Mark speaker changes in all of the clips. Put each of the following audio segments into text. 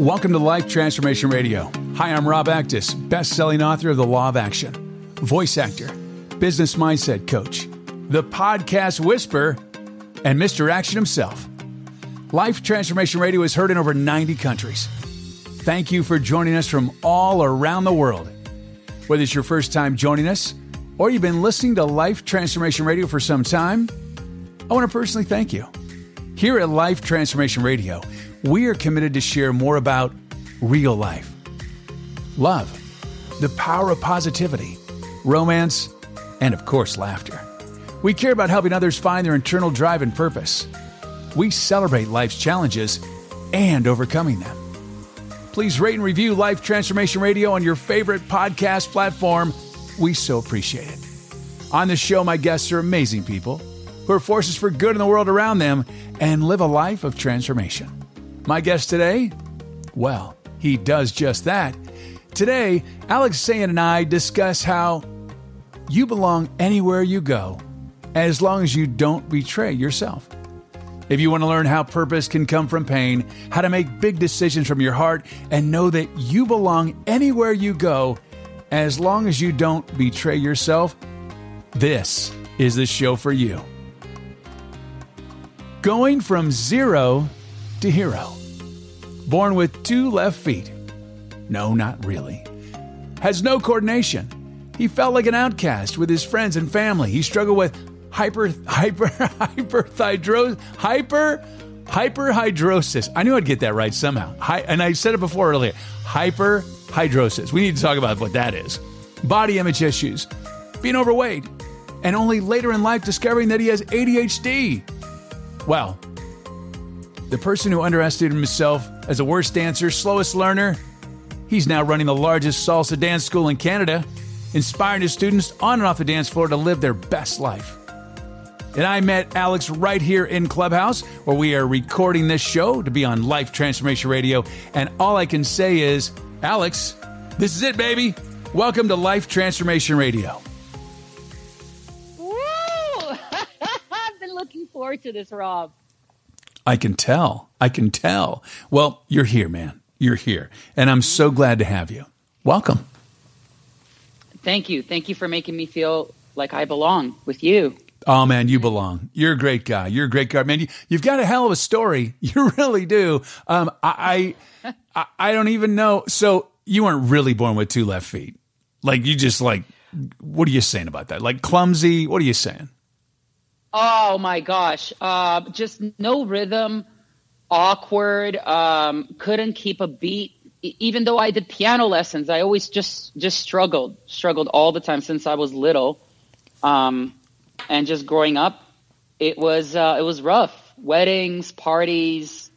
Speaker 1: Welcome to Life Transformation Radio. Hi, I'm Rob Actis, best-selling author of The Law of Action, voice actor, business mindset coach, the podcast whisper, and Mr. Action himself. Life Transformation Radio is heard in over 90 countries. Thank you for joining us from all around the world. Whether it's your first time joining us or you've been listening to Life Transformation Radio for some time, I want to personally thank you. Here at Life Transformation Radio, we are committed to share more about real life, love, the power of positivity, romance, and of course, laughter. We care about helping others find their internal drive and purpose. We celebrate life's challenges and overcoming them. Please rate and review Life Transformation Radio on your favorite podcast platform. We so appreciate it. On the show, my guests are amazing people who are forces for good in the world around them and live a life of transformation. My guest today? Well, he does just that. Today, Alex Sayan and I discuss how you belong anywhere you go as long as you don't betray yourself. If you want to learn how purpose can come from pain, how to make big decisions from your heart, and know that you belong anywhere you go as long as you don't betray yourself, this is the show for you. Going from zero to hero. Born with two left feet. No, not really. Has no coordination. He felt like an outcast with his friends and family. He struggled with hyper, hyper, hyperhidrosis, hyper, hyperhidrosis. I knew I'd get that right somehow. Hi, and I said it before earlier. Hyperhidrosis. We need to talk about what that is. Body image issues, being overweight, and only later in life discovering that he has ADHD. Well, the person who underestimated himself as a worst dancer, slowest learner, he's now running the largest salsa dance school in Canada, inspiring his students on and off the dance floor to live their best life. And I met Alex right here in Clubhouse, where we are recording this show to be on Life Transformation Radio. And all I can say is, Alex, this is it, baby. Welcome to Life Transformation Radio.
Speaker 2: Woo! I've been looking forward to this, Rob.
Speaker 1: I can tell. I can tell. Well, you're here, man. You're here. And I'm so glad to have you. Welcome.
Speaker 2: Thank you. Thank you for making me feel like I belong with you.
Speaker 1: Oh man, you belong. You're a great guy. You're a great guy, man. You, have got a hell of a story. You really do. Um, I, I, I don't even know. So you weren't really born with two left feet. Like you just like, what are you saying about that? Like clumsy? What are you saying?
Speaker 2: Oh my gosh. Uh, just no rhythm, awkward, um, couldn't keep a beat. E- Even though I did piano lessons, I always just, just struggled, struggled all the time since I was little. Um, and just growing up, it was, uh, it was rough. Weddings, parties,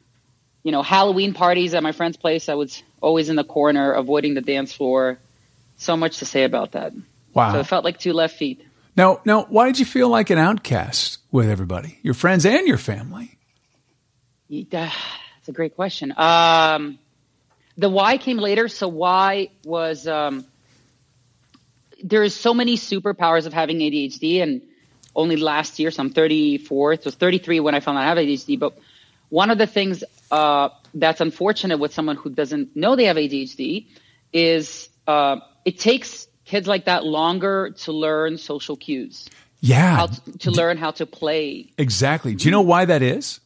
Speaker 2: you know, Halloween parties at my friend's place. I was always in the corner, avoiding the dance floor. So much to say about that.
Speaker 1: Wow.
Speaker 2: So it felt like two left feet.
Speaker 1: Now, now, why did you feel like an outcast with everybody, your friends and your family?
Speaker 2: That's a great question. Um, the why came later. So why was um, there is so many superpowers of having ADHD, and only last year, so I'm 34. It was 33 when I found out I have ADHD. But one of the things uh, that's unfortunate with someone who doesn't know they have ADHD is uh, it takes kids like that longer to learn social cues.
Speaker 1: Yeah.
Speaker 2: how to, to learn how to play.
Speaker 1: Exactly. Do you know why that is?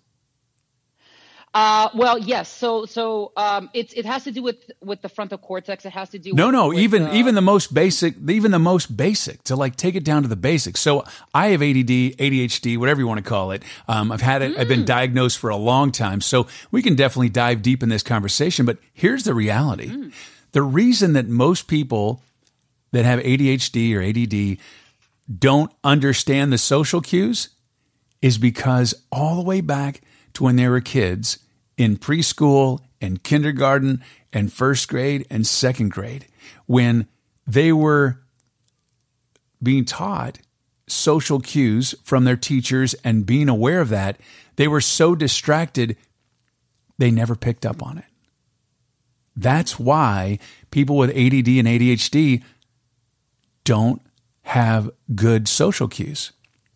Speaker 2: Uh, well, yes. So, so um, it's it has to do with with the frontal cortex. It has to do.
Speaker 1: No,
Speaker 2: with,
Speaker 1: no,
Speaker 2: with,
Speaker 1: even
Speaker 2: uh,
Speaker 1: even the most basic, even the most basic to like take it down to the basics. So I have ADD, ADHD, whatever you want to call it. Um, I've had it. I've been diagnosed for a long time, so we can definitely dive deep in this conversation. But here's the reality: the reason that most people that have ADHD or ADD don't understand the social cues is because all the way back to when they were kids in preschool and kindergarten and first grade and second grade, when they were being taught social cues from their teachers and being aware of that, they were so distracted, they never picked up on it. That's why people with ADD and ADHD don't have good social cues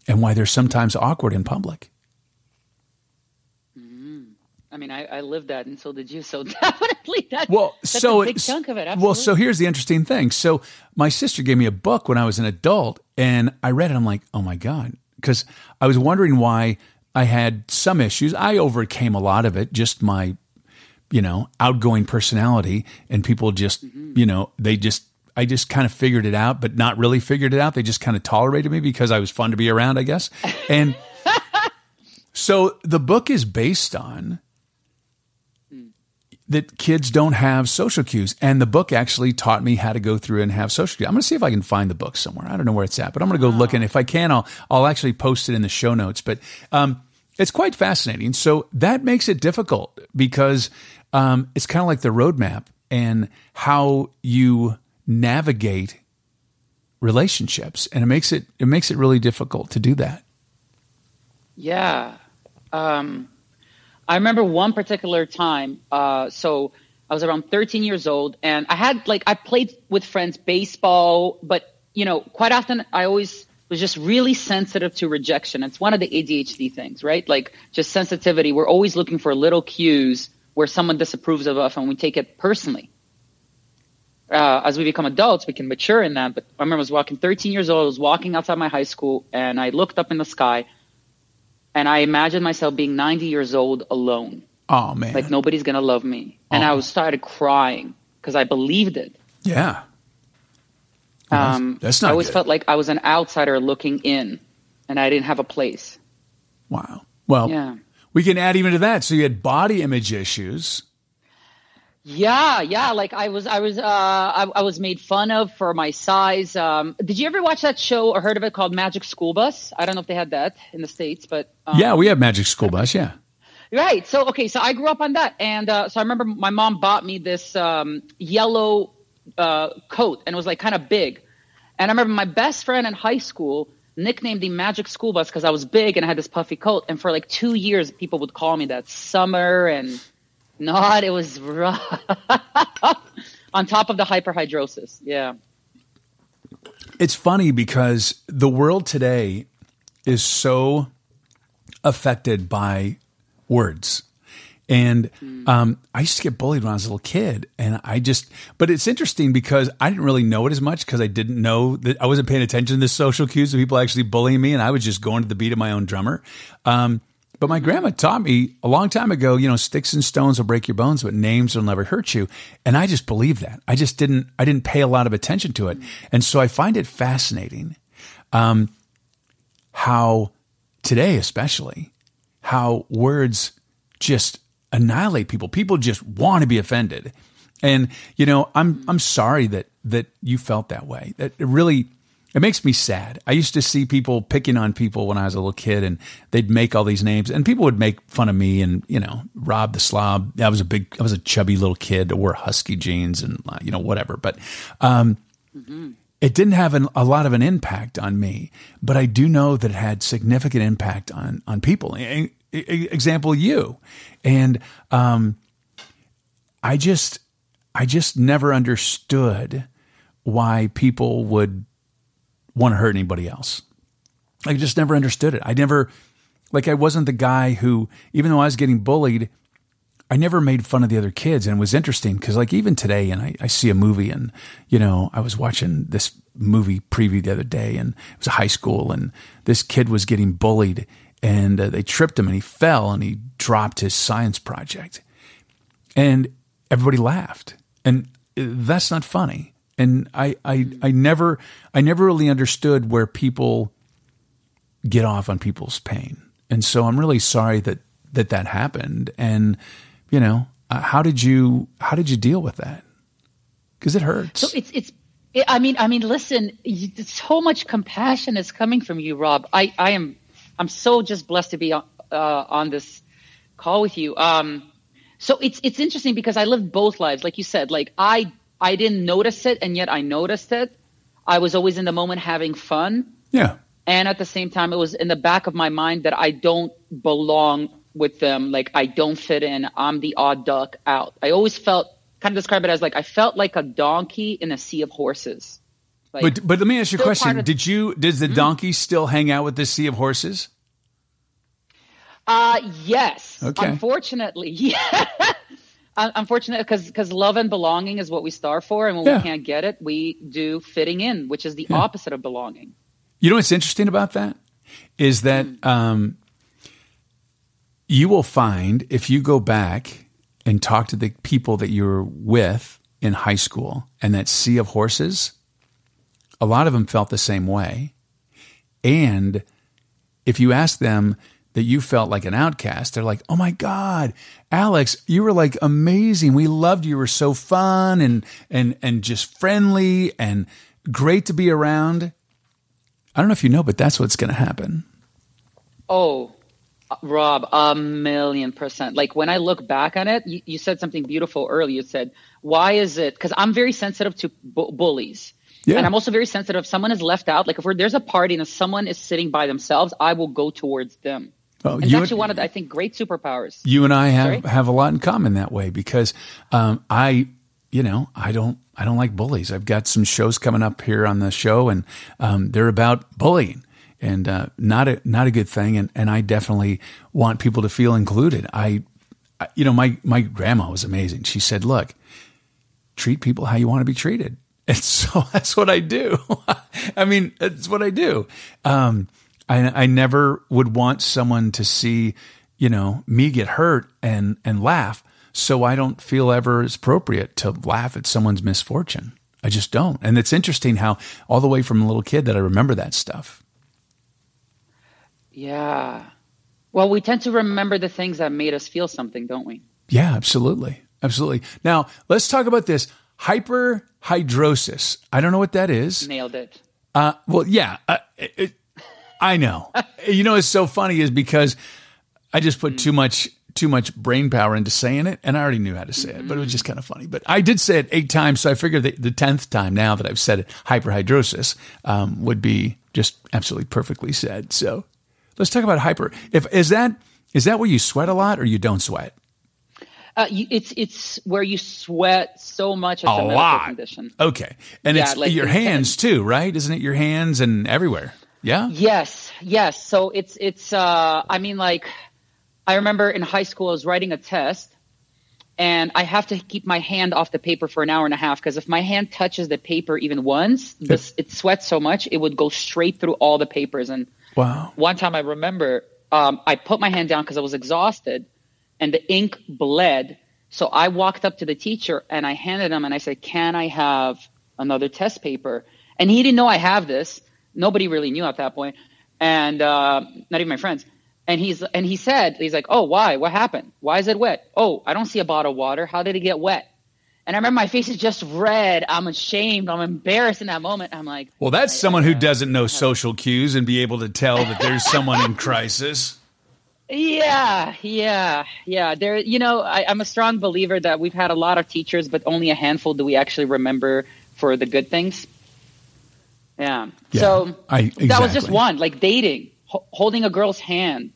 Speaker 1: and why they're sometimes awkward in public.
Speaker 2: I mean, I, I lived that, and so did you. So definitely that.
Speaker 1: Well,
Speaker 2: that's
Speaker 1: so
Speaker 2: a big
Speaker 1: it's-
Speaker 2: chunk of it.
Speaker 1: Well, so here's the interesting thing. So my sister gave me a book when I was an adult, and I read it. I'm like, oh my god, because I was wondering why I had some issues. I overcame a lot of it, just my, you know, outgoing personality, and people just,
Speaker 2: Mm-hmm.
Speaker 1: you know, they just. I just kind of figured it out, but not really figured it out. They just kind of tolerated me because I was fun to be around, I guess. And so the book is based on that kids don't have social cues. And the book actually taught me how to go through and have social cues. I'm going to see if I can find the book somewhere. I don't know where it's at, but I'm going to go look. And if I can, I'll, I'll actually post it in the show notes. But um, it's quite fascinating. So that makes it difficult because um, it's kind of like the roadmap and how you navigate relationships. And it makes it, it makes it really difficult to do that.
Speaker 2: Yeah. Um, I remember one particular time. Uh, so I was around 13 years old, and I had like I played with friends baseball, but you know, quite often I always was just really sensitive to rejection. It's one of the ADHD things, right? Like just sensitivity. We're always looking for little cues where someone disapproves of us, and we take it personally. Uh, as we become adults, we can mature in that. But I remember I was walking 13 years old. I was walking outside my high school, and I looked up in the sky and I imagined myself being 90 years old alone,
Speaker 1: Oh, man.
Speaker 2: like nobody's gonna love me, and I was started crying because I believed it.
Speaker 1: yeah.
Speaker 2: Um,
Speaker 1: that's not
Speaker 2: I always
Speaker 1: good.
Speaker 2: felt like I was an outsider looking in, and I didn't have a place.
Speaker 1: Wow. Well,
Speaker 2: Yeah.
Speaker 1: we can add even to that. So you had body image issues.
Speaker 2: Yeah, yeah. Like I was, I was, uh, I, I was made fun of for my size. Um, did you ever watch that show or heard of it called Magic School Bus? I don't know if they had that in the states, but um,
Speaker 1: yeah, we have Magic School Bus. Yeah.
Speaker 2: Right. So okay. So I grew up on that, and uh, so I remember my mom bought me this um, yellow uh, coat, and it was like kind of big. And I remember my best friend in high school nicknamed the Magic School Bus because I was big and I had this puffy coat. And for like two years, people would call me that. Summer and not. It was rough. on top of the hyperhidrosis. Yeah.
Speaker 1: It's funny because the world today is so affected by words. And um, I used to get bullied when I was a little kid, and I just. But it's interesting because I didn't really know it as much because I didn't know that I wasn't paying attention to the social cues of people actually bullying me, and I was just going to the beat of my own drummer. Um, but my grandma taught me a long time ago, you know, sticks and stones will break your bones, but names will never hurt you. And I just believe that. I just didn't. I didn't pay a lot of attention to it, and so I find it fascinating um, how today, especially, how words just annihilate people. People just want to be offended. And you know, I'm I'm sorry that that you felt that way. That it really it makes me sad. I used to see people picking on people when I was a little kid and they'd make all these names and people would make fun of me and, you know, Rob the slob. I was a big I was a chubby little kid that wore husky jeans and uh, you know whatever. But um it didn't have an, a lot of an impact on me, but I do know that it had significant impact on on people. E- example, you, and um, I just I just never understood why people would want to hurt anybody else. I just never understood it. I never like I wasn't the guy who, even though I was getting bullied, I never made fun of the other kids. And it was interesting because like even today, and I, I see a movie and, you know, I was watching this movie preview the other day and it was a high school and this kid was getting bullied and uh, they tripped him and he fell and he dropped his science project and everybody laughed and uh, that's not funny and I, I i never i never really understood where people get off on people's pain and so i'm really sorry that that that happened and you know uh, how did you how did you deal with that because it hurts
Speaker 2: So it's it's. It, I mean, I mean, listen. So much compassion is coming from you, Rob. I, I am, I'm so just blessed to be on, uh, on this call with you. Um, so it's it's interesting because I lived both lives, like you said. Like I I didn't notice it, and yet I noticed it. I was always in the moment having fun,
Speaker 1: yeah
Speaker 2: and at the same time, it was in the back of my mind that I don't belong with them. Like I don't fit in. I'm the odd duck out. I always felt kind of describe it as like I felt like a donkey in a sea of horses. Like,
Speaker 1: but but let me ask you a question
Speaker 2: of-
Speaker 1: did you does the donkey still hang out with this sea of horses
Speaker 2: uh, yes.
Speaker 1: Okay.
Speaker 2: Unfortunately, yeah. Un- Unfortunately, because because love and belonging is what we starve for, and when
Speaker 1: Yeah.
Speaker 2: we can't get it, we do fitting in, which is the opposite of belonging.
Speaker 1: You know what's interesting about that is that um, you will find if you go back and talk to the people that you were with in high school and that sea of horses, a lot of them felt the same way. And if you ask them that you felt like an outcast, they're like, "Oh my God, Alex, you were like amazing. We loved you. You were so fun and and and just friendly and great to be around." I don't know if you know, but that's what's going to happen.
Speaker 2: Oh, Rob, a million percent. Like when I look back on it, you, you said something beautiful earlier. You said, "Why is it?" Because I'm very sensitive to bu- bullies.
Speaker 1: Yeah.
Speaker 2: And I'm also very sensitive. If someone is left out, like if we're, there's a party and if someone is sitting by themselves, I will go towards them.
Speaker 1: Well,
Speaker 2: and it's
Speaker 1: you
Speaker 2: actually
Speaker 1: and-
Speaker 2: one of the, I think, great superpowers.
Speaker 1: You and I have
Speaker 2: Sorry?
Speaker 1: have a lot in common that way because um, I, you know, I don't I don't like bullies. I've got some shows coming up here on the show, and um, they're about bullying. And uh, not a not a good thing, and, and I definitely want people to feel included. I, I, you know, my my grandma was amazing. She said, "Look, treat people how you want to be treated. And so that's what I do. I mean, that's what I do. Um, I, I never would want someone to see, you know, me get hurt and, and laugh. So I don't feel ever as appropriate to laugh at someone's misfortune. I just don't. And it's interesting how all the way from a little kid that I remember that stuff.
Speaker 2: Yeah. Well, we tend to remember the things that made us feel something, don't we?
Speaker 1: Yeah, absolutely. Absolutely. Now let's talk about this hyperhidrosis. I don't know what that is.
Speaker 2: Nailed it.
Speaker 1: Uh, well, yeah, uh, it, it- I know. you know, it's so funny is because I just put too much too much brain power into saying it, and I already knew how to say it, but it was just kind of funny. But I did say it eight times, so I figured that the tenth time now that I've said it, hyperhidrosis um, would be just absolutely perfectly said. So let's talk about hyper. If is that is that where you sweat a lot or you don't sweat?
Speaker 2: Uh, you, it's it's where you sweat so much. It's a,
Speaker 1: A lot.
Speaker 2: condition.
Speaker 1: Okay, and
Speaker 2: Yeah,
Speaker 1: it's
Speaker 2: like
Speaker 1: your hands too, right? Isn't it your hands and everywhere? Yeah.
Speaker 2: Yes, yes. So it's it's. Uh, I mean, like, I remember in high school I was writing a test, and I have to keep my hand off the paper for an hour and a half because if my hand touches the paper even once, this it sweats so much it would go straight through all the papers. And
Speaker 1: Wow.
Speaker 2: one time I remember um, I put my hand down because I was exhausted, and the ink bled. So I walked up to the teacher and I handed him and I said, "Can I have another test paper?" And he didn't know I have this. Nobody really knew at that point, and uh, not even my friends. And he's and he said, he's like, "Oh, why? What happened? Why is it wet? Oh, I don't see a bottle of water. How did it get wet?" And I remember my face is just red. I'm ashamed. I'm embarrassed in that moment. I'm like,
Speaker 1: Well, that's someone who doesn't know social cues and be able to tell that there's someone in crisis.
Speaker 2: Yeah, yeah, yeah. There, you know, I, I'm a strong believer that we've had a lot of teachers, but only a handful do we actually remember for the good things. Yeah.
Speaker 1: Yeah,
Speaker 2: so
Speaker 1: I-
Speaker 2: that was just one, like dating, ho- holding a girl's hand,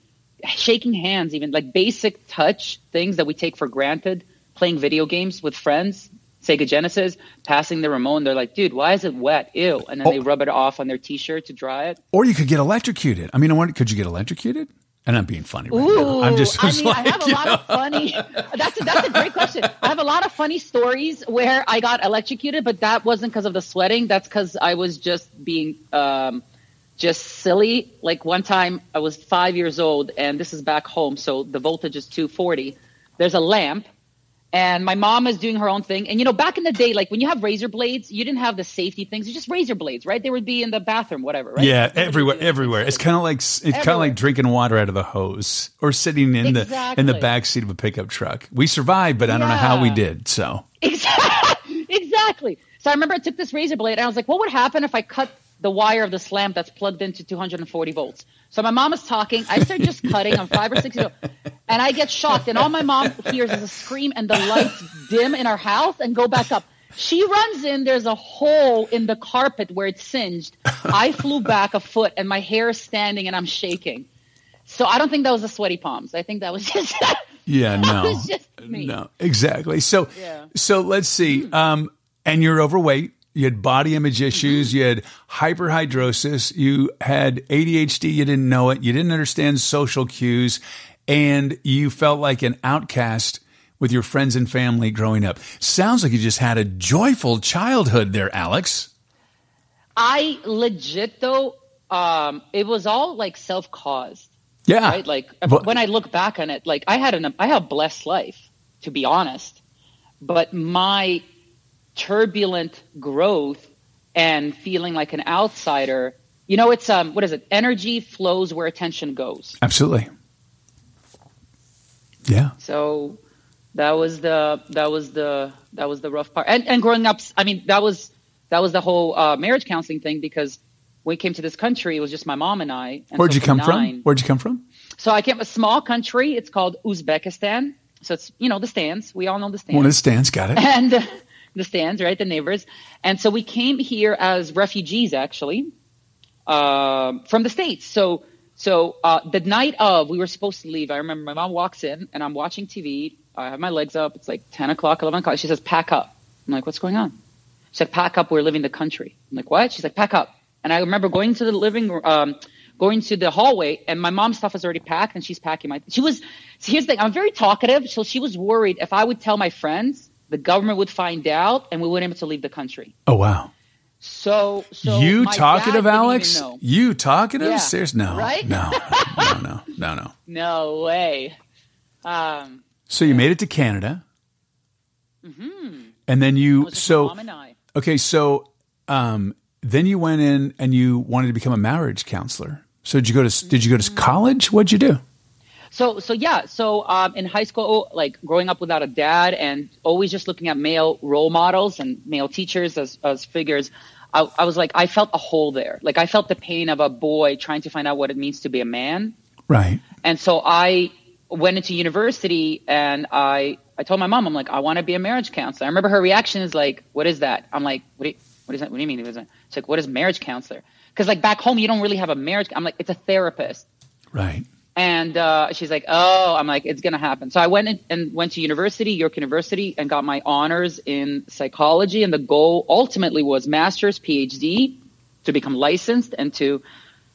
Speaker 2: shaking hands, even like basic touch things that we take for granted. Playing video games with friends, Sega Genesis, passing the remote, and they're like, "Dude, why is it wet? Ew!" And then oh. they
Speaker 1: Oh.
Speaker 2: rub it off on their T-shirt to dry it.
Speaker 1: Or you could get electrocuted. I mean, I wonder, could you get electrocuted? And I'm being funny right
Speaker 2: Ooh,
Speaker 1: now. I'm just,
Speaker 2: I mean, I have a lot
Speaker 1: know.
Speaker 2: of funny. That's a, that's a great question. I have a lot of funny stories where I got electrocuted, but that wasn't because of the sweating. That's because I was just being um, just silly. Like one time, I was five years old, and this is back home, so the voltage is 240. There's a lamp, and my mom is doing her own thing. And you know, back in the day, like when you have razor blades, you didn't have the safety things. It's just razor blades, right? They would be in the bathroom, whatever. Right?
Speaker 1: Yeah,
Speaker 2: Nobody
Speaker 1: everywhere, everywhere. It's kind of like it's kind of like drinking water out of the hose or sitting in the in the back seat of a pickup truck. We survived, but I don't know how we did. So
Speaker 2: Exactly. exactly. So I remember I took this razor blade and I was like, what would happen if I cut the wire of this lamp that's plugged into 240 volts? So my mom is talking. I start just cutting. I'm five or six years old. And I get shocked. And all my mom hears is a scream and the lights dim in our house and go back up. She runs in. There's a hole in the carpet where it's singed. I flew back a foot and my hair is standing and I'm shaking. So I don't think that was the sweaty palms. I think that was just
Speaker 1: yeah, no,
Speaker 2: just
Speaker 1: no, exactly. So
Speaker 2: Yeah. Hmm.
Speaker 1: so let's see. Um, and you're overweight. You had body image issues.
Speaker 2: Mm-hmm.
Speaker 1: You had hyperhidrosis. You had ADHD. You didn't know it. You didn't understand social cues, and you felt like an outcast with your friends and family growing up. Sounds like you just had a joyful childhood there, Alex.
Speaker 2: I legit though, um, it was all like self caused,
Speaker 1: Yeah.
Speaker 2: right? Like
Speaker 1: Well-
Speaker 2: when I look back on it, like I had an I have a blessed life, to be honest, but my turbulent growth and feeling like an outsider, you know, it's um, what is it? Energy flows where attention goes.
Speaker 1: Absolutely. Yeah.
Speaker 2: So that was the that was the that was the rough part. And and growing up, I mean, that was that was the whole uh, marriage counseling thing because when we came to this country, it was just my mom and I. And
Speaker 1: Where'd
Speaker 2: so
Speaker 1: you come from? Where'd you come from?
Speaker 2: So I came from a small country. It's called Uzbekistan. So it's you know the stands. We all know the stands
Speaker 1: One of the stands. Got it.
Speaker 2: and the stands, right? The neighbors. And so we came here as refugees, actually, um, from the states. So, so uh, the night of, we were supposed to leave. I remember my mom walks in, and I'm watching TV. I have my legs up. It's like 10 o'clock, 11 o'clock. She says, "Pack up." I'm like, "What's going on?" She said, "Pack up. We're leaving the country." I'm like, "What?" She's like, "Pack up." And I remember going to the living room. Um, Going to the hallway, and my mom's stuff is already packed, and she's packing my. She was. So here's the thing. I'm very talkative, so she was worried if I would tell my friends, the government would find out, and we wouldn't able to leave the country.
Speaker 1: Oh wow.
Speaker 2: So, so
Speaker 1: you talkative, Alex? You talkative?
Speaker 2: Yeah.
Speaker 1: Seriously? No.
Speaker 2: Right?
Speaker 1: No. No. No. No. No.
Speaker 2: No way. Um,
Speaker 1: So you made it to Canada. And then you
Speaker 2: was just my
Speaker 1: so
Speaker 2: mom and I.
Speaker 1: okay, so um then you went in and you wanted to become a marriage counselor. So did you go to did you go to college? What'd you do?
Speaker 2: So, so yeah. So, um, in high school, like growing up without a dad and always just looking at male role models and male teachers as, as figures, I, I was like, I felt a hole there. Like I felt the pain of a boy trying to find out what it means to be a man.
Speaker 1: Right.
Speaker 2: And so I went into university and I, I told my mom, I'm like, I want to be a marriage counselor. I remember her reaction is like, what is that? I'm like, what do you, what is that? What do you mean? What is that? It's like, what is marriage counselor? Cause like back home, you don't really have a marriage. I'm like, it's a therapist.
Speaker 1: Right.
Speaker 2: And uh, she's like, "Oh," I'm like, "It's gonna happen." So I went in, and went to university, York University, and got my honors in psychology. And the goal ultimately was master's, PhD, to become licensed and to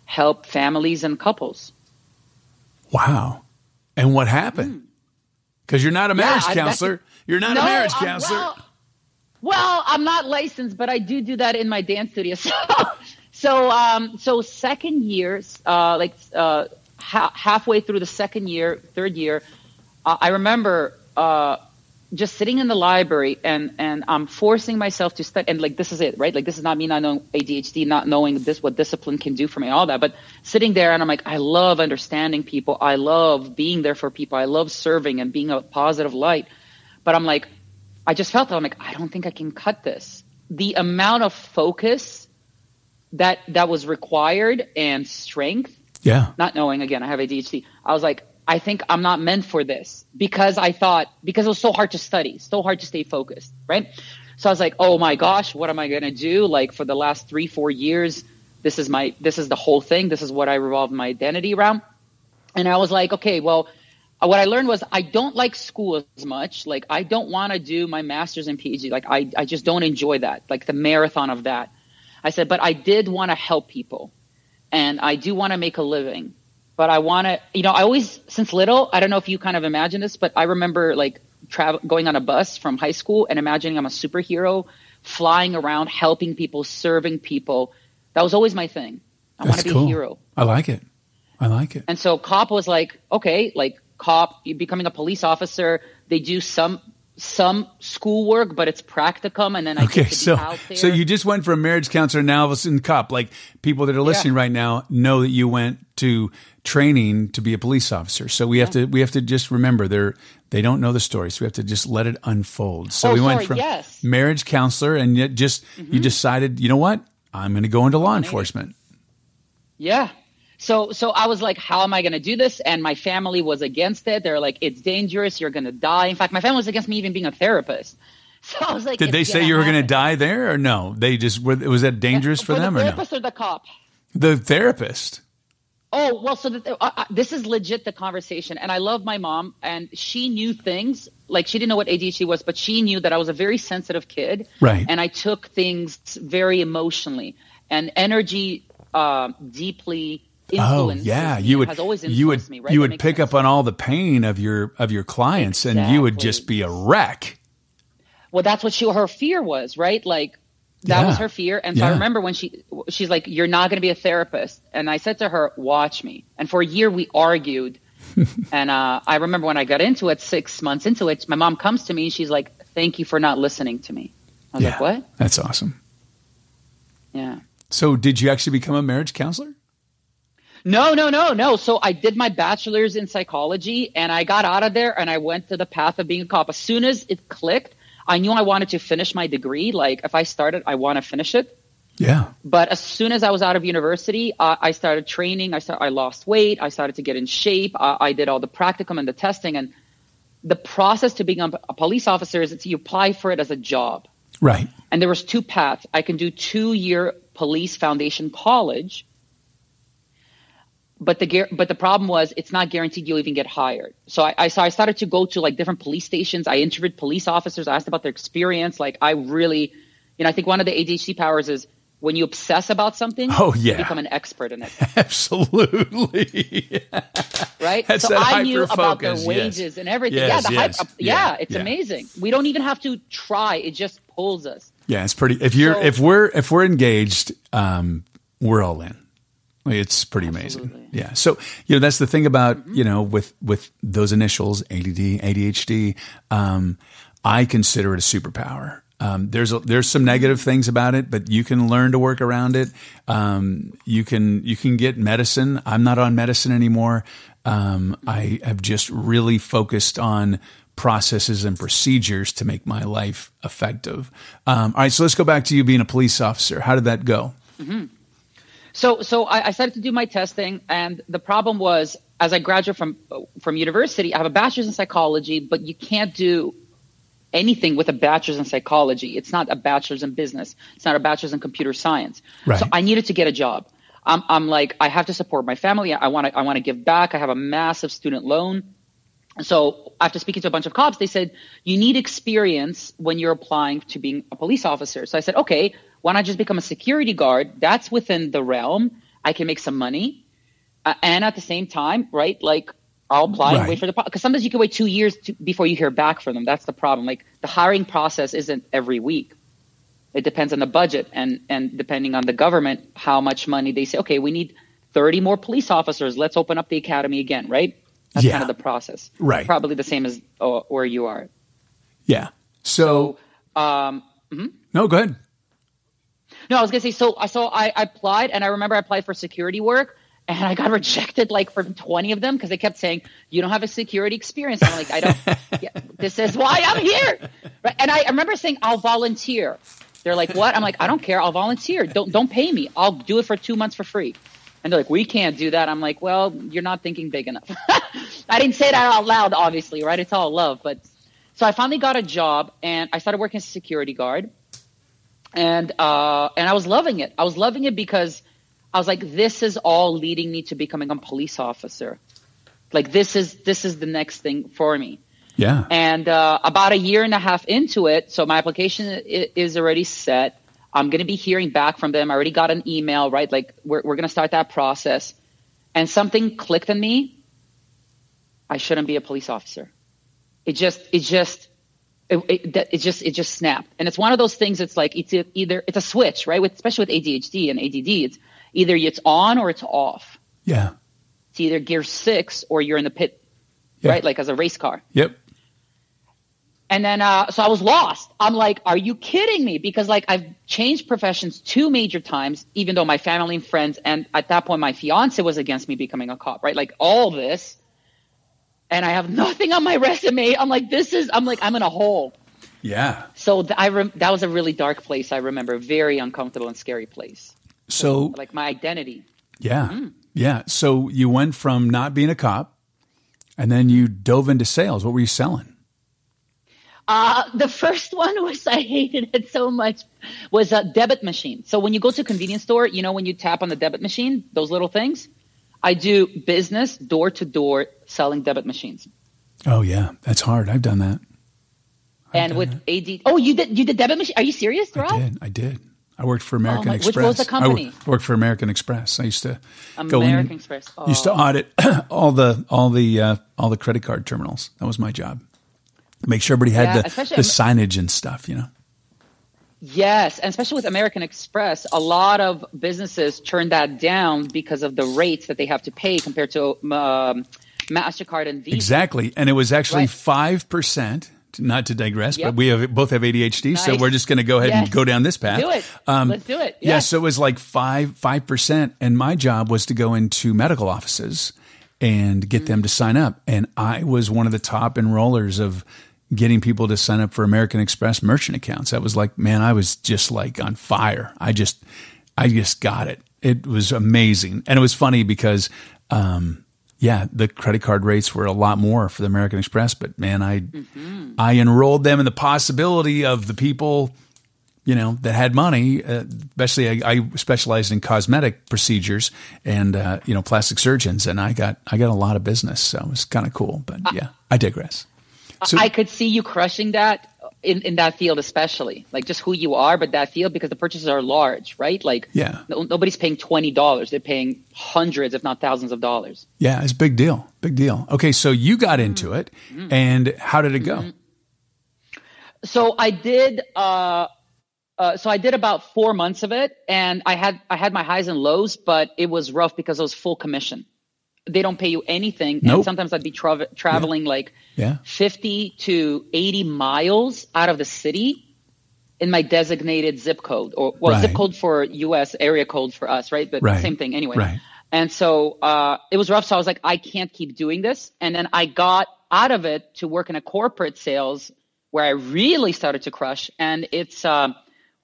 Speaker 2: help families and couples.
Speaker 1: Wow. And what happened? Because you're not a marriage
Speaker 2: Hmm. That's
Speaker 1: counselor. You're not a
Speaker 2: No,
Speaker 1: marriage
Speaker 2: I'm-
Speaker 1: counselor.
Speaker 2: Well, well, I'm not licensed, but I do do that in my dance studio. So, so, um, so second year, uh, like uh, ha- halfway through the second year, third year, uh, I remember uh, just sitting in the library and and I'm forcing myself to study. And like this is it, right? Like this is not me not knowing ADHD, not knowing this what discipline can do for me, all that. But sitting there and I'm like, I love understanding people. I love being there for people. I love serving and being a positive light. But I'm like, I just felt that I'm like, I don't think I can cut this. The amount of focus that that was required and strength
Speaker 1: Yeah.
Speaker 2: not knowing again I have ADHD. I was like, I think I'm not meant for this because I thought because it was so hard to study, so hard to stay focused, right? So I was like, oh my gosh, what am I gonna do? Like for the last three, four years, this is my this is the whole thing. This is what I revolve my identity around. And I was like, okay, well, what I learned was I don't like school as much. Like I don't want to do my master's and PhD. Like I, I just don't enjoy that. Like the marathon of that. I said, but I did want to help people and I do want to make a living. but I want to, you know, I always, since little, I don't know if you kind of imagine this, but I remember like travel, going on a bus from high school and imagining I'm a superhero flying around, helping people, serving people. That was always my thing. I want to be
Speaker 1: cool.
Speaker 2: a hero.
Speaker 1: I like it. I like it.
Speaker 2: And so cop was like, okay, like cop, you're becoming a police officer. They do some some schoolwork, but it's practicum, and then I
Speaker 1: Okay,
Speaker 2: get to
Speaker 1: so
Speaker 2: be out there.
Speaker 1: so you just went from marriage counselor now all of a cop. Like people that are listening right now know that you went to training to be a police officer. So we have to we have to just remember they're they don't know the story, so we have to just let it unfold. So
Speaker 2: Oh,
Speaker 1: we went from
Speaker 2: yes. Mm-hmm.
Speaker 1: marriage counselor, and yet just you decided, you know what, I'm going to go into law enforcement.
Speaker 2: Yeah. So so I was like, how am I going to do this? And my family was against it. They're like, it's dangerous. You're going to die. In fact, my family was against me even being a therapist. So I was like,
Speaker 1: Did they say you were going to die there, or no? They just were, was that dangerous for,
Speaker 2: For
Speaker 1: them,
Speaker 2: the
Speaker 1: or no?
Speaker 2: The therapist or the cop?
Speaker 1: The therapist.
Speaker 2: Oh well, so that, uh, uh, this is legit the conversation, and I love my mom, and she knew things like she didn't know what ADHD was, but she knew that I was a very sensitive kid,
Speaker 1: Right.
Speaker 2: And I took things very emotionally, and energy uh, deeply
Speaker 1: Oh yeah, you would
Speaker 2: always
Speaker 1: you would
Speaker 2: me, right?
Speaker 1: you would pick up on all the pain of your of your clients, and you would just be a wreck.
Speaker 2: Well, that's what she her fear was, right? Like that
Speaker 1: Yeah.
Speaker 2: was her fear. And so I remember when she she's like, "You're not going to be a therapist," and I said to her, "Watch me." And for a year we argued. and uh, I remember when I got into it, six months into it, my mom comes to me and she's like, "Thank you for not listening to me." I was
Speaker 1: yeah,
Speaker 2: like, "What?"
Speaker 1: That's awesome.
Speaker 2: Yeah.
Speaker 1: So, did you actually become a marriage counselor?
Speaker 2: No, no, no, no. So I did my bachelor's in psychology and I got out of there and I went to the path of being a cop. As soon as it clicked, I knew I wanted to finish my degree. Like if I started, I want to finish it.
Speaker 1: Yeah,
Speaker 2: But as soon as I was out of university, uh, I started training. I start, I lost weight. I started to get in shape. Uh, I did all the practicum and the testing. And the process to become a police officer is that you apply for it as a job.
Speaker 1: right.
Speaker 2: And there was two paths. I can do two year police foundation college. But the but the problem was it's not guaranteed you'll even get hired. So I, I so I started to go to like different police stations. I interviewed police officers. I asked about their experience. Like I really, you know, I think one of the ADHD powers is when you obsess about something,
Speaker 1: Oh,
Speaker 2: you
Speaker 1: yeah.
Speaker 2: become an expert in it,
Speaker 1: Absolutely.
Speaker 2: right?
Speaker 1: That's
Speaker 2: so I knew about their
Speaker 1: hyper-focus, yes.
Speaker 2: wages and everything.
Speaker 1: Yes,
Speaker 2: yeah, the
Speaker 1: yes,
Speaker 2: hype,
Speaker 1: yeah,
Speaker 2: yeah, it's
Speaker 1: yeah.
Speaker 2: amazing. We don't even have to try; it just pulls us.
Speaker 1: yeah, it's pretty. If you're
Speaker 2: So-
Speaker 1: if we're if we're engaged, um, we're all in. It's pretty amazing. Yeah. So you know that's the thing about you know with with those initials ADD ADHD. Um, I consider it a superpower. Um, there's a, there's some negative things about it, but you can learn to work around it. Um, you can you can get medicine. I'm not on medicine anymore. Um, I have just really focused on processes and procedures to make my life effective. Um, all right, so let's go back to you being a police officer. How did that go?
Speaker 2: So, so I, I started to do my testing, and the problem was, as I graduated from from university, I have a bachelor's in psychology, but you can't do anything with a bachelor's in psychology. It's not a bachelor's in business. It's not a bachelor's in computer science.
Speaker 1: Right.
Speaker 2: So I needed to get a job. I'm, I'm like, I have to support my family. I want to, I want to give back. I have a massive student loan. So after speaking to a bunch of cops, they said, you need experience when you're applying to being a police officer. So I said, okay, why not just become a security guard? That's within the realm. I can make some money. Uh, and at the same time, right, like I'll apply
Speaker 1: Right.
Speaker 2: and wait for the, because sometimes you can wait two years to, before you hear back from them. That's the problem. Like the hiring process isn't every week. It depends on the budget and, and depending on the government, how much money they say, okay, we need 30 more police officers. Let's open up the academy again, right? That's
Speaker 1: Yeah.
Speaker 2: kind of the process.
Speaker 1: Right.
Speaker 2: Probably the same as uh, where you are.
Speaker 1: Yeah. So,
Speaker 2: Um,
Speaker 1: no, go ahead.
Speaker 2: No, I was gonna say so. So I, I applied, and I remember I applied for security work, and I got rejected like from twenty of them because they kept saying you don't have a security experience. I'm like, I don't. yeah, this is why I'm here. Right? And I, I remember saying I'll volunteer. They're like, what? I'm like, I don't care. I'll volunteer. Don't don't pay me. I'll do it for two months for free. And they're like, we can't do that. I'm like, well, you're not thinking big enough. I didn't say that out loud, obviously, right? It's all love, but so I finally got a job, and I started working as a security guard and uh, and I was loving it. I was loving it because I was like, this is all leading me to becoming a police officer. Like this is this is the next thing for me.
Speaker 1: Yeah.
Speaker 2: And uh, about a year and a half into it, so my application is already set. I'm going to be hearing back from them. I already got an email, right? Like we're we're going to start that process. and something clicked in me. I shouldn't be a police officer. It just, it just, it, it, that- it just, it just snapped. And it's one of those things. It's like it's either it's a switch, right? With especially with ADHD and ADD, it's either it's on or it's off.
Speaker 1: Yeah.
Speaker 2: It's either gear six or you're in the pit,
Speaker 1: Yeah.
Speaker 2: right? Like as a race car.
Speaker 1: Yep.
Speaker 2: And then, uh, so I was lost. I'm like, are you kidding me? Because like I've changed professions two major times, even though my family and friends, and at that point my fiance was against me becoming a cop, right? Like all this. And I have nothing on my resume. I'm like, this is, I'm like, I'm in a hole.
Speaker 1: Yeah.
Speaker 2: So th- I rem- that was a really dark place. I remember very uncomfortable and scary place.
Speaker 1: So
Speaker 2: Like my identity.
Speaker 1: yeah,
Speaker 2: Mm.
Speaker 1: yeah. So you went from not being a cop, and then you dove into sales. What were you selling?
Speaker 2: Uh, the first one was I hated it so much was a debit machine. So when you go to a convenience store, you know when you tap on the debit machine, those little things. I do business door to door selling debit machines.
Speaker 1: Oh yeah, that's hard. I've done that.
Speaker 2: and with AD, oh, you did you did debit machine? Are you serious,
Speaker 1: I did. I did. I worked for American
Speaker 2: Oh, my- which
Speaker 1: Express.
Speaker 2: was the company?
Speaker 1: I worked for American Express. I used to go in
Speaker 2: American Express.
Speaker 1: used to
Speaker 2: Oh.
Speaker 1: audit all the all the uh, all the credit card terminals. That was my job. Make sure everybody had
Speaker 2: Yeah,
Speaker 1: the, the signage and stuff. You know.
Speaker 2: Yes, and especially with American Express, a lot of businesses turn that down because of the rates that they have to pay compared to um, Mastercard and Visa.
Speaker 1: Exactly, and it was actually
Speaker 2: Right.
Speaker 1: five percent. Not to digress, but we have both have ADHD, so we're just going to go ahead and go down this path.
Speaker 2: Do it.
Speaker 1: Um,
Speaker 2: Let's do it.
Speaker 1: Yes.
Speaker 2: Yes.
Speaker 1: so it was like five five percent, and my job was to go into medical offices and get them to sign up, and I was one of the top enrollers of getting people to sign up for American Express merchant accounts. That was like, man, I was just like on fire. I just, I just got it. It was amazing, and it was funny because. Um, yeah, the credit card rates were a lot more for the American Express, but man, I I enrolled them in the possibility of the people, you know, that had money. Uh, especially, I, I specialized in cosmetic procedures and uh, you know plastic surgeons, and I got I got a lot of business, so it was kind of cool. But yeah, I digress. So-
Speaker 2: I could see you crushing that in, in that field, especially like just who you are, but that field because the purchases are large, right? Like,
Speaker 1: Yeah.
Speaker 2: no, nobody's paying twenty dollars; they're paying hundreds, if not thousands, of dollars.
Speaker 1: Yeah, it's a big deal, big deal. Okay, so you got into it,
Speaker 2: Mm-hmm.
Speaker 1: and how did it go?
Speaker 2: So I did. Uh, uh, so I did about four months of it, and I had I had my highs and lows, but it was rough because it was full commission. They don't pay you anything,
Speaker 1: Nope.
Speaker 2: and sometimes I'd be tra- traveling like
Speaker 1: Yeah.
Speaker 2: 50 to 80 miles out of the city in my designated zip code or well
Speaker 1: Right.
Speaker 2: zip code for US area code for us right but
Speaker 1: Right.
Speaker 2: same thing anyway
Speaker 1: Right.
Speaker 2: and so uh, it was rough so I was like I can't keep doing this and then I got out of it to work in a corporate sales where I really started to crush and it's um,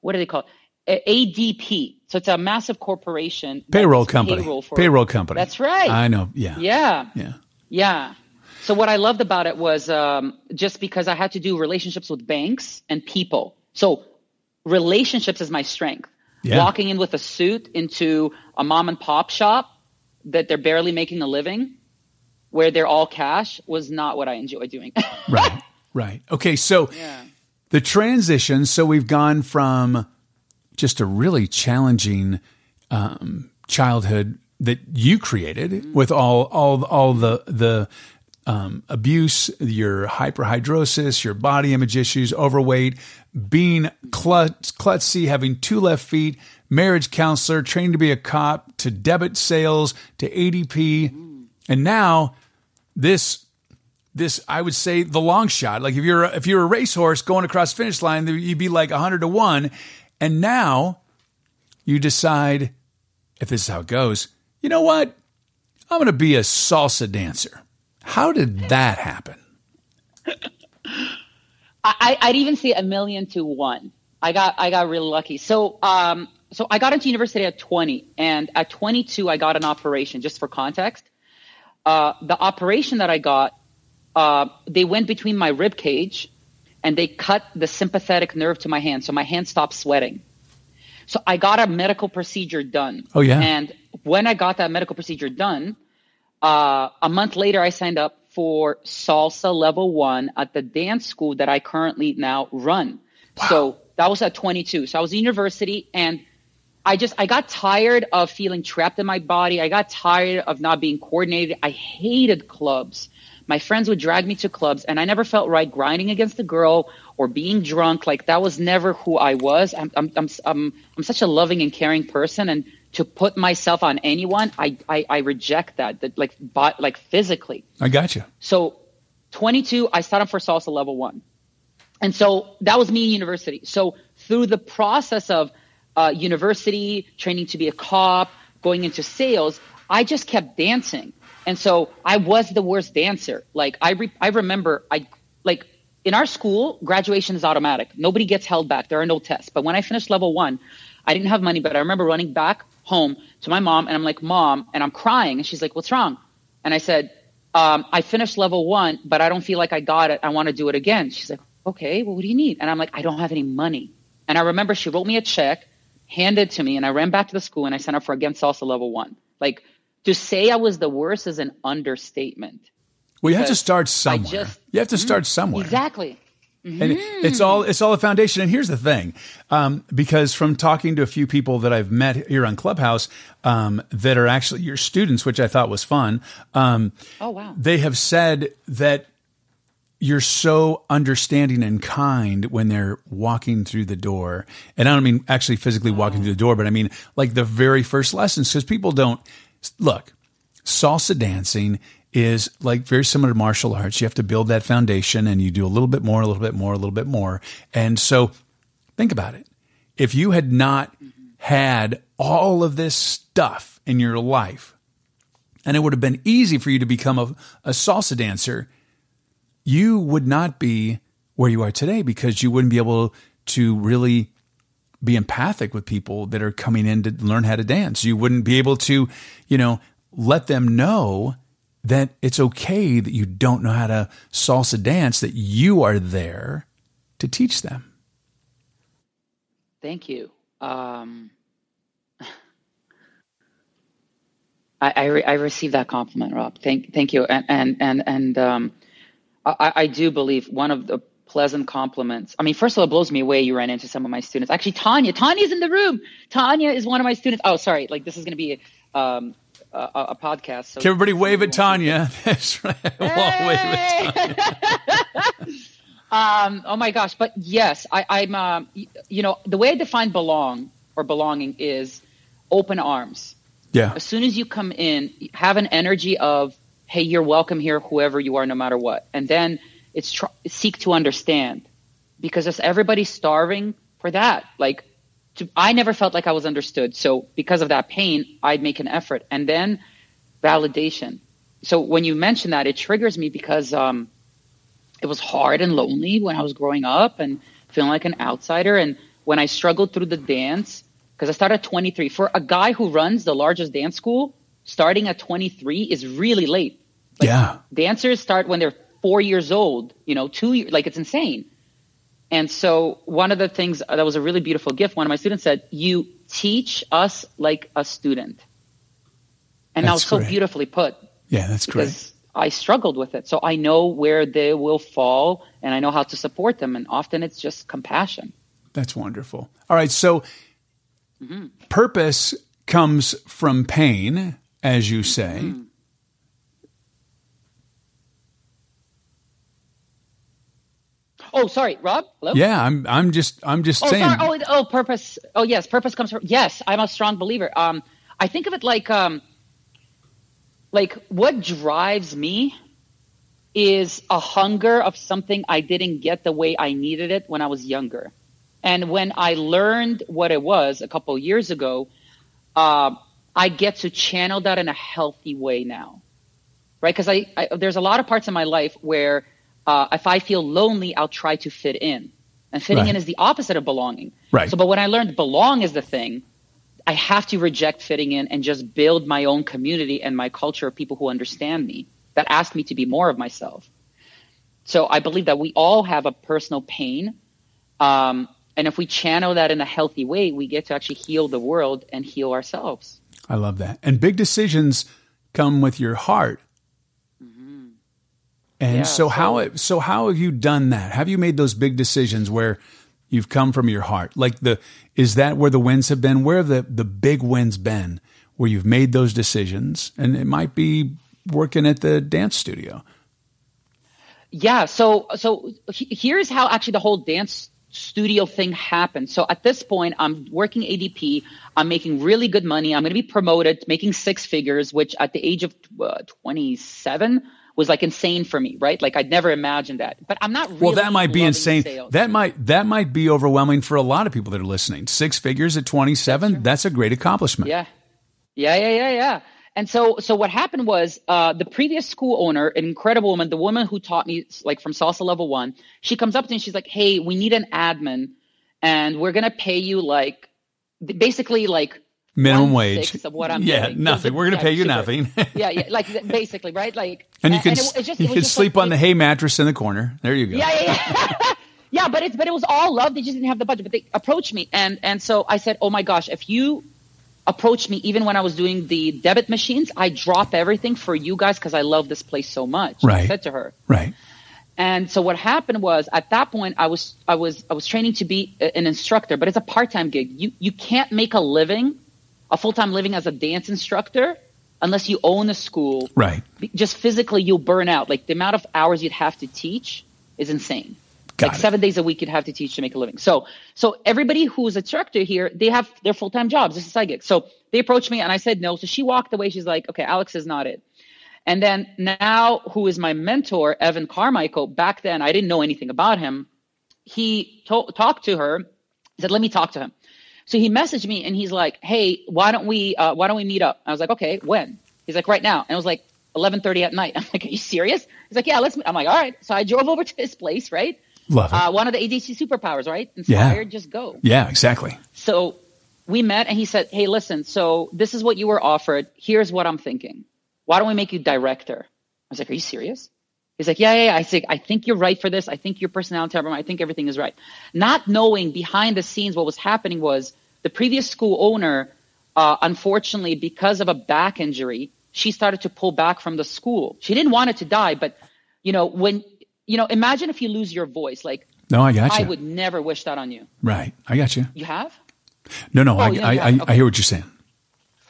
Speaker 2: what do they call it ADP so it's a massive corporation
Speaker 1: Payroll company,
Speaker 2: payroll,
Speaker 1: payroll company.
Speaker 2: that's right
Speaker 1: I know. Yeah.
Speaker 2: yeah
Speaker 1: Yeah.
Speaker 2: yeah. So what I loved about it was um, just because I had to do relationships with banks and people. So relationships is my strength.
Speaker 1: Yeah.
Speaker 2: Walking in with a suit into a mom and pop shop that they're barely making a living, where they're all cash, was not what I enjoy doing.
Speaker 1: Right. Right. Okay. So
Speaker 2: Yeah.
Speaker 1: the transition. So we've gone from just a really challenging um, childhood that you created
Speaker 2: Mm-hmm.
Speaker 1: with all all all the the um, abuse, your hyperhidrosis, your body image issues, overweight, being klutz, klutzy, having two left feet, marriage counselor, trained to be a cop, to debit sales, to ADP, and now this this I would say the long shot. Like if you're if you're a racehorse going across finish line, you'd be like hundred to one, and now you decide if this is how it goes. You know what? I'm going to be a salsa dancer. How did that happen?
Speaker 2: I, I'd even say a million to one. I got I got really lucky. So um so I got into university at 20, and at 22 I got an operation. Just for context, uh, the operation that I got, uh, they went between my rib cage, and they cut the sympathetic nerve to my hand, so my hand stopped sweating. So I got a medical procedure done.
Speaker 1: Oh, yeah?
Speaker 2: And when I got that medical procedure done, uh, a month later, I signed up for salsa level one at the dance school that I currently now run. Wow. So that was at 22. So I was in university and I just I got tired of feeling trapped in my body. I got tired of not being coordinated. I hated clubs. My friends would drag me to clubs and I never felt right grinding against a girl or being drunk. Like that was never who I was. I'm I'm I'm I'm, I'm such a loving and caring person and to put myself on anyone, I I, I reject that. That like but like physically.
Speaker 1: I got you.
Speaker 2: So 22, I signed up for salsa level one. And so that was me in university. So through the process of uh, university, training to be a cop, going into sales, I just kept dancing. And so I was the worst dancer. Like I, re- I remember I, like in our school, graduation is automatic. Nobody gets held back. There are no tests. But when I finished level one, I didn't have money, but I remember running back home to my mom and I'm like, mom, and I'm crying. And she's like, what's wrong? And I said, um, I finished level one, but I don't feel like I got it. I want to do it again. She's like, okay, well, what do you need? And I'm like, I don't have any money. And I remember she wrote me a check, handed it to me, and I ran back to the school and I signed up for Against Salsa level one. Like to say I was the worst is an understatement.
Speaker 1: Well, you have to start somewhere.
Speaker 2: just-
Speaker 1: you have to start somewhere.
Speaker 2: Exactly.
Speaker 1: and it's all it's all a foundation. And here's the thing, um, because from talking to a few people that I've met here on Clubhouse um, that are actually your students, which I thought was fun. Um,
Speaker 2: Oh, wow.
Speaker 1: They have said that you're so understanding and kind when they're walking through the door. And I don't mean actually physically walking through the door, but I mean like the very first lessons because people don't look. Salsa dancing is like very similar to martial arts. You have to build that foundation and you do a little bit more, a little bit more, a little bit more. And so think about it. If you had not had all of this stuff in your life, and it would have been easy for you to become a, a salsa dancer, you would not be where you are today because you wouldn't be able to really be empathic with people that are coming in to learn how to dance. You wouldn't be able to, you know, let them know that it's okay that you don't know how to salsa dance, that you are there to teach them.
Speaker 2: Thank you. Um, I, I, re- I received that compliment, Rob. Thank, thank you. And, and, and, and, um, I, I do believe one of the pleasant compliments. I mean, first of all, it blows me away. You ran into some of my students. Actually, Tanya, Tanya's in the room. Tanya is one of my students. Oh, sorry. Like this is going to be, um, a, a, podcast. So
Speaker 1: Can everybody wave at Tanya? That's right. We'll wave at Tanya.
Speaker 2: Um, oh my gosh! But yes, I, I'm. Um, you know, the way I define belong or belonging is open arms.
Speaker 1: Yeah.
Speaker 2: As soon as you come in, have an energy of, "Hey, you're welcome here, whoever you are, no matter what." And then it's tr- seek to understand, because just everybody's starving for that. Like, to, I never felt like I was understood. So because of that pain, I'd make an effort, and then validation. So when you mention that, it triggers me because. Um, it was hard and lonely when I was growing up and feeling like an outsider. And when I struggled through the dance, because I started at 23, for a guy who runs the largest dance school, starting at 23 is really late.
Speaker 1: yeah.
Speaker 2: Dancers start when they're four years old, you know, two years, like it's insane. And so one of the things that was a really beautiful gift, one of my students said, you teach us like a student. And that
Speaker 1: That's
Speaker 2: was so
Speaker 1: great.
Speaker 2: beautifully put
Speaker 1: Yeah, that's great.
Speaker 2: because I struggled with it. So I know where they will fall and I know how to support them. And often it's just compassion.
Speaker 1: That's wonderful. All right. So
Speaker 2: Mm-hmm.
Speaker 1: purpose comes from pain, as you say.
Speaker 2: Mm-hmm. Oh, sorry, Rob. Hello.
Speaker 1: Yeah, I'm I'm just I'm just
Speaker 2: Oh,
Speaker 1: saying.
Speaker 2: sorry. Oh, it- oh, purpose. Oh, yes, purpose comes from. Yes, I'm a strong believer. Um, I think of it like um, like what drives me is a hunger of something I didn't get the way I needed it when I was younger, and when I learned what it was a couple years ago, uh, I get to channel that in a healthy way now, right? Because I, I there's a lot of parts of my life where uh, if I feel lonely, I'll try to fit in. And fitting
Speaker 1: Right.
Speaker 2: in is the opposite of belonging.
Speaker 1: Right.
Speaker 2: So, but when I learned belong is the thing, I have to reject fitting in and just build my own community and my culture of people who understand me, that ask me to be more of myself. So I believe that we all have a personal pain. Um, and if we channel that in a healthy way, we get to actually heal the world and heal ourselves.
Speaker 1: I love that. And big decisions come with your heart. And
Speaker 2: Yeah,
Speaker 1: so how
Speaker 2: so-
Speaker 1: so how have you done that? Have you made those big decisions where You've come from your heart. Like the is that where the wins have been? Where have the the big wins been? Where you've made those decisions, and it might be working at the dance studio.
Speaker 2: Yeah. So so here's how actually the whole dance studio thing happened. So at this point, I'm working ADP. I'm making really good money. I'm going to be promoted, making six figures, which at the age of uh, 27 was like insane for me, right? Like I'd never imagined that. But I'm not. Really
Speaker 1: Well, that might be insane.
Speaker 2: sales.
Speaker 1: That might that might be overwhelming for a lot of people that are listening. Six figures at 27, that's, a great accomplishment.
Speaker 2: Yeah. Yeah, yeah, yeah, yeah. And so, so what happened was, uh, the previous school owner, an incredible woman, the woman who taught me like from salsa level one, she comes up to me and she's like, Hey, we need an admin and we're going to pay you like basically like
Speaker 1: Minimum wage.
Speaker 2: of what I'm
Speaker 1: yeah, nothing. We're going to pay you nothing.
Speaker 2: yeah, yeah, like basically, right? Like,
Speaker 1: and you can
Speaker 2: it- it just-
Speaker 1: you can sleep
Speaker 2: like-
Speaker 1: on the hay mattress in the corner. There you go.
Speaker 2: yeah, yeah, yeah. yeah, but it's but it was all love. They just didn't have the budget. But they approached me, and and so I said, "Oh my gosh, if you approach me, even when I was doing the debit machines, I drop everything for you guys because I love this place so much." I
Speaker 1: Right.
Speaker 2: said to her,
Speaker 1: Right.
Speaker 2: and so what happened was at that point I was I was I was training to be an instructor, but it's a part time gig. You you can't make a living, a full time living as a dance instructor, unless you own a school
Speaker 1: Right.
Speaker 2: just physically you'll burn out. Like the amount of hours you'd have to teach is insane.
Speaker 1: Got
Speaker 2: like
Speaker 1: it.
Speaker 2: seven days a week you'd have to teach to make a living. So so everybody who's a instructor here, they have their full time jobs. This is gig. So they approached me and I said no. So she walked away. She's like, okay, Alex is not it. And then now, who is my mentor, Evan Carmichael? Back then, I didn't know anything about him. He to- talked to her. He said, "Let me talk to him." So he messaged me and he's like, "Hey, why don't we uh, why don't we meet up?" I was like, "Okay, when?" He's like, "Right now." And it was like 11:30 at night. I'm like, "Are you serious?" He's like, "Yeah, let's." meet." I'm like, "All right." So I drove over to his place, right?
Speaker 1: Love it.
Speaker 2: Uh, one of the ADHD superpowers, right?
Speaker 1: Yeah.
Speaker 2: Inspired, just go.
Speaker 1: yeah, exactly.
Speaker 2: So we met and he said, Hey, listen, so this is what you were offered. Here's what I'm thinking. Why don't we make you director? I was like, Are you serious? He's like, Yeah, yeah, yeah. I think I think you're right for this. I think your personality, temperament, I think everything is right. Not knowing behind the scenes what was happening was the previous school owner, uh, unfortunately, because of a back injury, she started to pull back from the school. She didn't want it to die, but you know, when you know, imagine if you lose your voice. Like
Speaker 1: No, I got you.
Speaker 2: I would never wish that on you.
Speaker 1: Right. I got you.
Speaker 2: You have?
Speaker 1: No, no, I,
Speaker 2: Oh,
Speaker 1: I, I, I
Speaker 2: okay.
Speaker 1: hear what you're saying.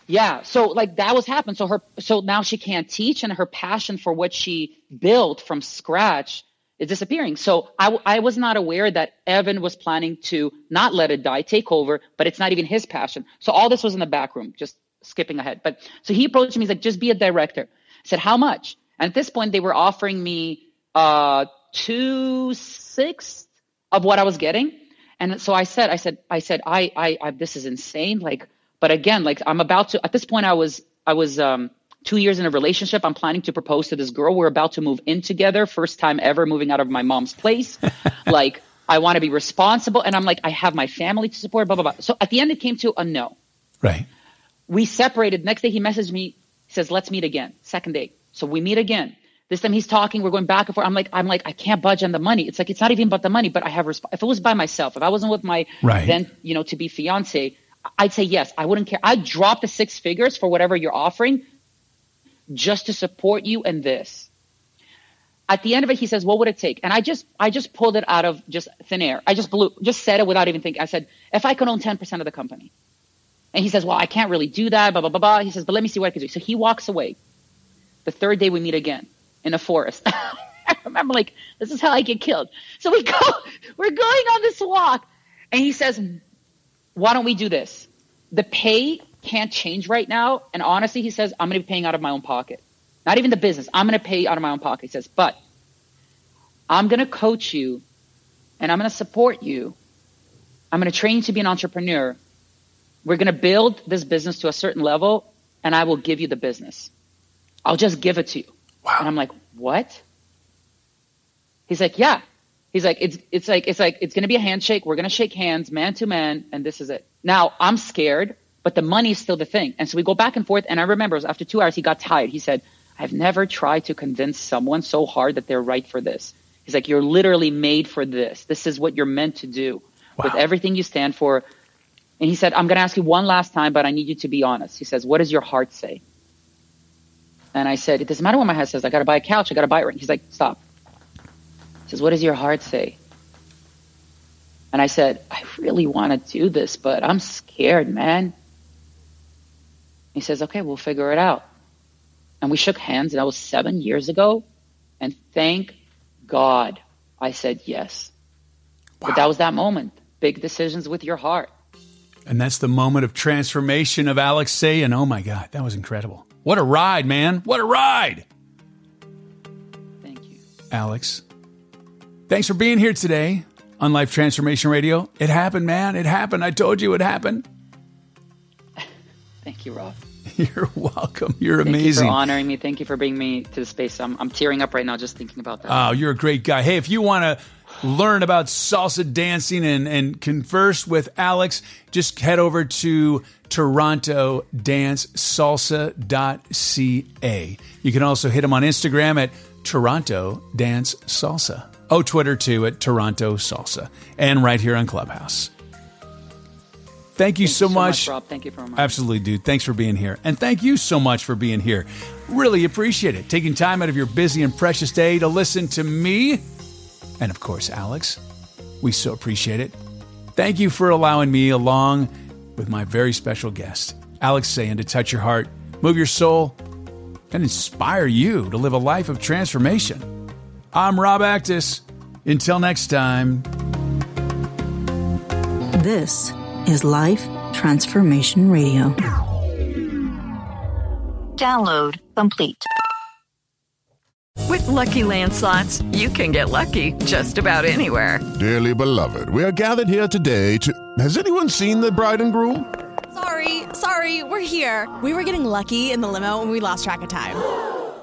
Speaker 2: Yeah. So like that was happening. So her, so now she can't teach and her passion for what she built from scratch is disappearing. So I, I was not aware that Evan was planning to not let it die, take over, but it's not even his passion. So all this was in the back room, just skipping ahead. But so he approached me. He's like, just be a director. I said, how much? And at this point they were offering me, uh, two sixths of what I was getting. And so I said, I said, I said, I, I, I, this is insane. Like, but again, like I'm about to, at this point, I was, I was, um, two years in a relationship. I'm planning to propose to this girl. We're about to move in together. First time ever moving out of my mom's place. like, I want to be responsible. And I'm like, I have my family to support, blah, blah, blah. So at the end, it came to a no.
Speaker 1: Right.
Speaker 2: We separated. Next day, he messaged me. He says, let's meet again. Second date. So we meet again. This time he's talking. We're going back and forth. I'm like, I'm like, I can't budge on the money. It's like, it's not even about the money, but I have, resp- if it was by myself, if I wasn't with my
Speaker 1: Right.
Speaker 2: then, you know, to be fiance, I'd say yes. I wouldn't care. I'd drop the six figures for whatever you're offering just to support you in this. At the end of it, he says, what would it take? And I just, I just pulled it out of just thin air. I just blew, just said it without even thinking. I said, if I could own 10% of the company. And he says, well, I can't really do that, blah, blah, blah, blah. He says, but let me see what I can do. So he walks away. The third day we meet again in a forest. I remember like, this is how I get killed. So we go, we're going on this walk and he says, why don't we do this? The pay can't change right now. And honestly, he says, I'm going to be paying out of my own pocket. Not even the business. I'm going to pay out of my own pocket. He says, but I'm going to coach you and I'm going to support you. I'm going to train you to be an entrepreneur. We're going to build this business to a certain level and I will give you the business. I'll just give it to you.
Speaker 1: Wow.
Speaker 2: And I'm like, what? He's like, yeah. He's like, it's, it's like, it's like, it's going to be a handshake. We're going to shake hands man to man. And this is it. Now I'm scared, but the money is still the thing. And so we go back and forth. And I remember it was after two hours, he got tired. He said, I've never tried to convince someone so hard that they're right for this. He's like, you're literally made for this. This is what you're meant to do with everything you stand for. And he said, I'm going to ask you one last time, but I need you to be honest. He says, what does your heart say? And I said, it doesn't matter what my head says. I got to buy a couch. I got to buy it. He's like, stop. He says, what does your heart say? And I said, I really want to do this, but I'm scared, man. He says, okay, we'll figure it out. And we shook hands, and that was seven years ago. And thank God I said yes. Wow. But that was that moment. Big decisions with your heart.
Speaker 1: And that's the moment of transformation of Alex Sayin, oh my God, that was incredible. What a ride, man. What a ride.
Speaker 2: Thank you.
Speaker 1: Alex, thanks for being here today on Life Transformation Radio. It happened, man. It happened. I told you it happened.
Speaker 2: Thank you, Rob.
Speaker 1: You're welcome. You're
Speaker 2: Thank
Speaker 1: amazing.
Speaker 2: You for honoring me. Thank you for bringing me to the space. I'm, I'm tearing up right now just thinking about that.
Speaker 1: Oh, you're a great guy. Hey, if you want to learn about salsa dancing and, and converse with Alex, just head over to torontodancesalsa.ca. You can also hit him on Instagram at Toronto Dance Salsa. Oh, Twitter too at Toronto Salsa. And right here on Clubhouse. Thank you,
Speaker 2: thank
Speaker 1: so,
Speaker 2: you so
Speaker 1: much.
Speaker 2: much. Rob. Thank you for
Speaker 1: Absolutely, dude. Thanks for being here. And thank you so much for being here. Really appreciate it. Taking time out of your busy and precious day to listen to me and, of course, Alex. We so appreciate it. Thank you for allowing me, along with my very special guest, Alex Sayin, to touch your heart, move your soul, and inspire you to live a life of transformation. I'm Rob Actis. Until next time.
Speaker 3: This is Life Transformation Radio. Download complete.
Speaker 4: With LuckyLand Slots, you can get lucky just about anywhere.
Speaker 5: Dearly beloved, we are gathered here today to. Has anyone seen the bride and groom?
Speaker 6: Sorry, sorry, we're here. We were getting lucky in the limo and we lost track of time.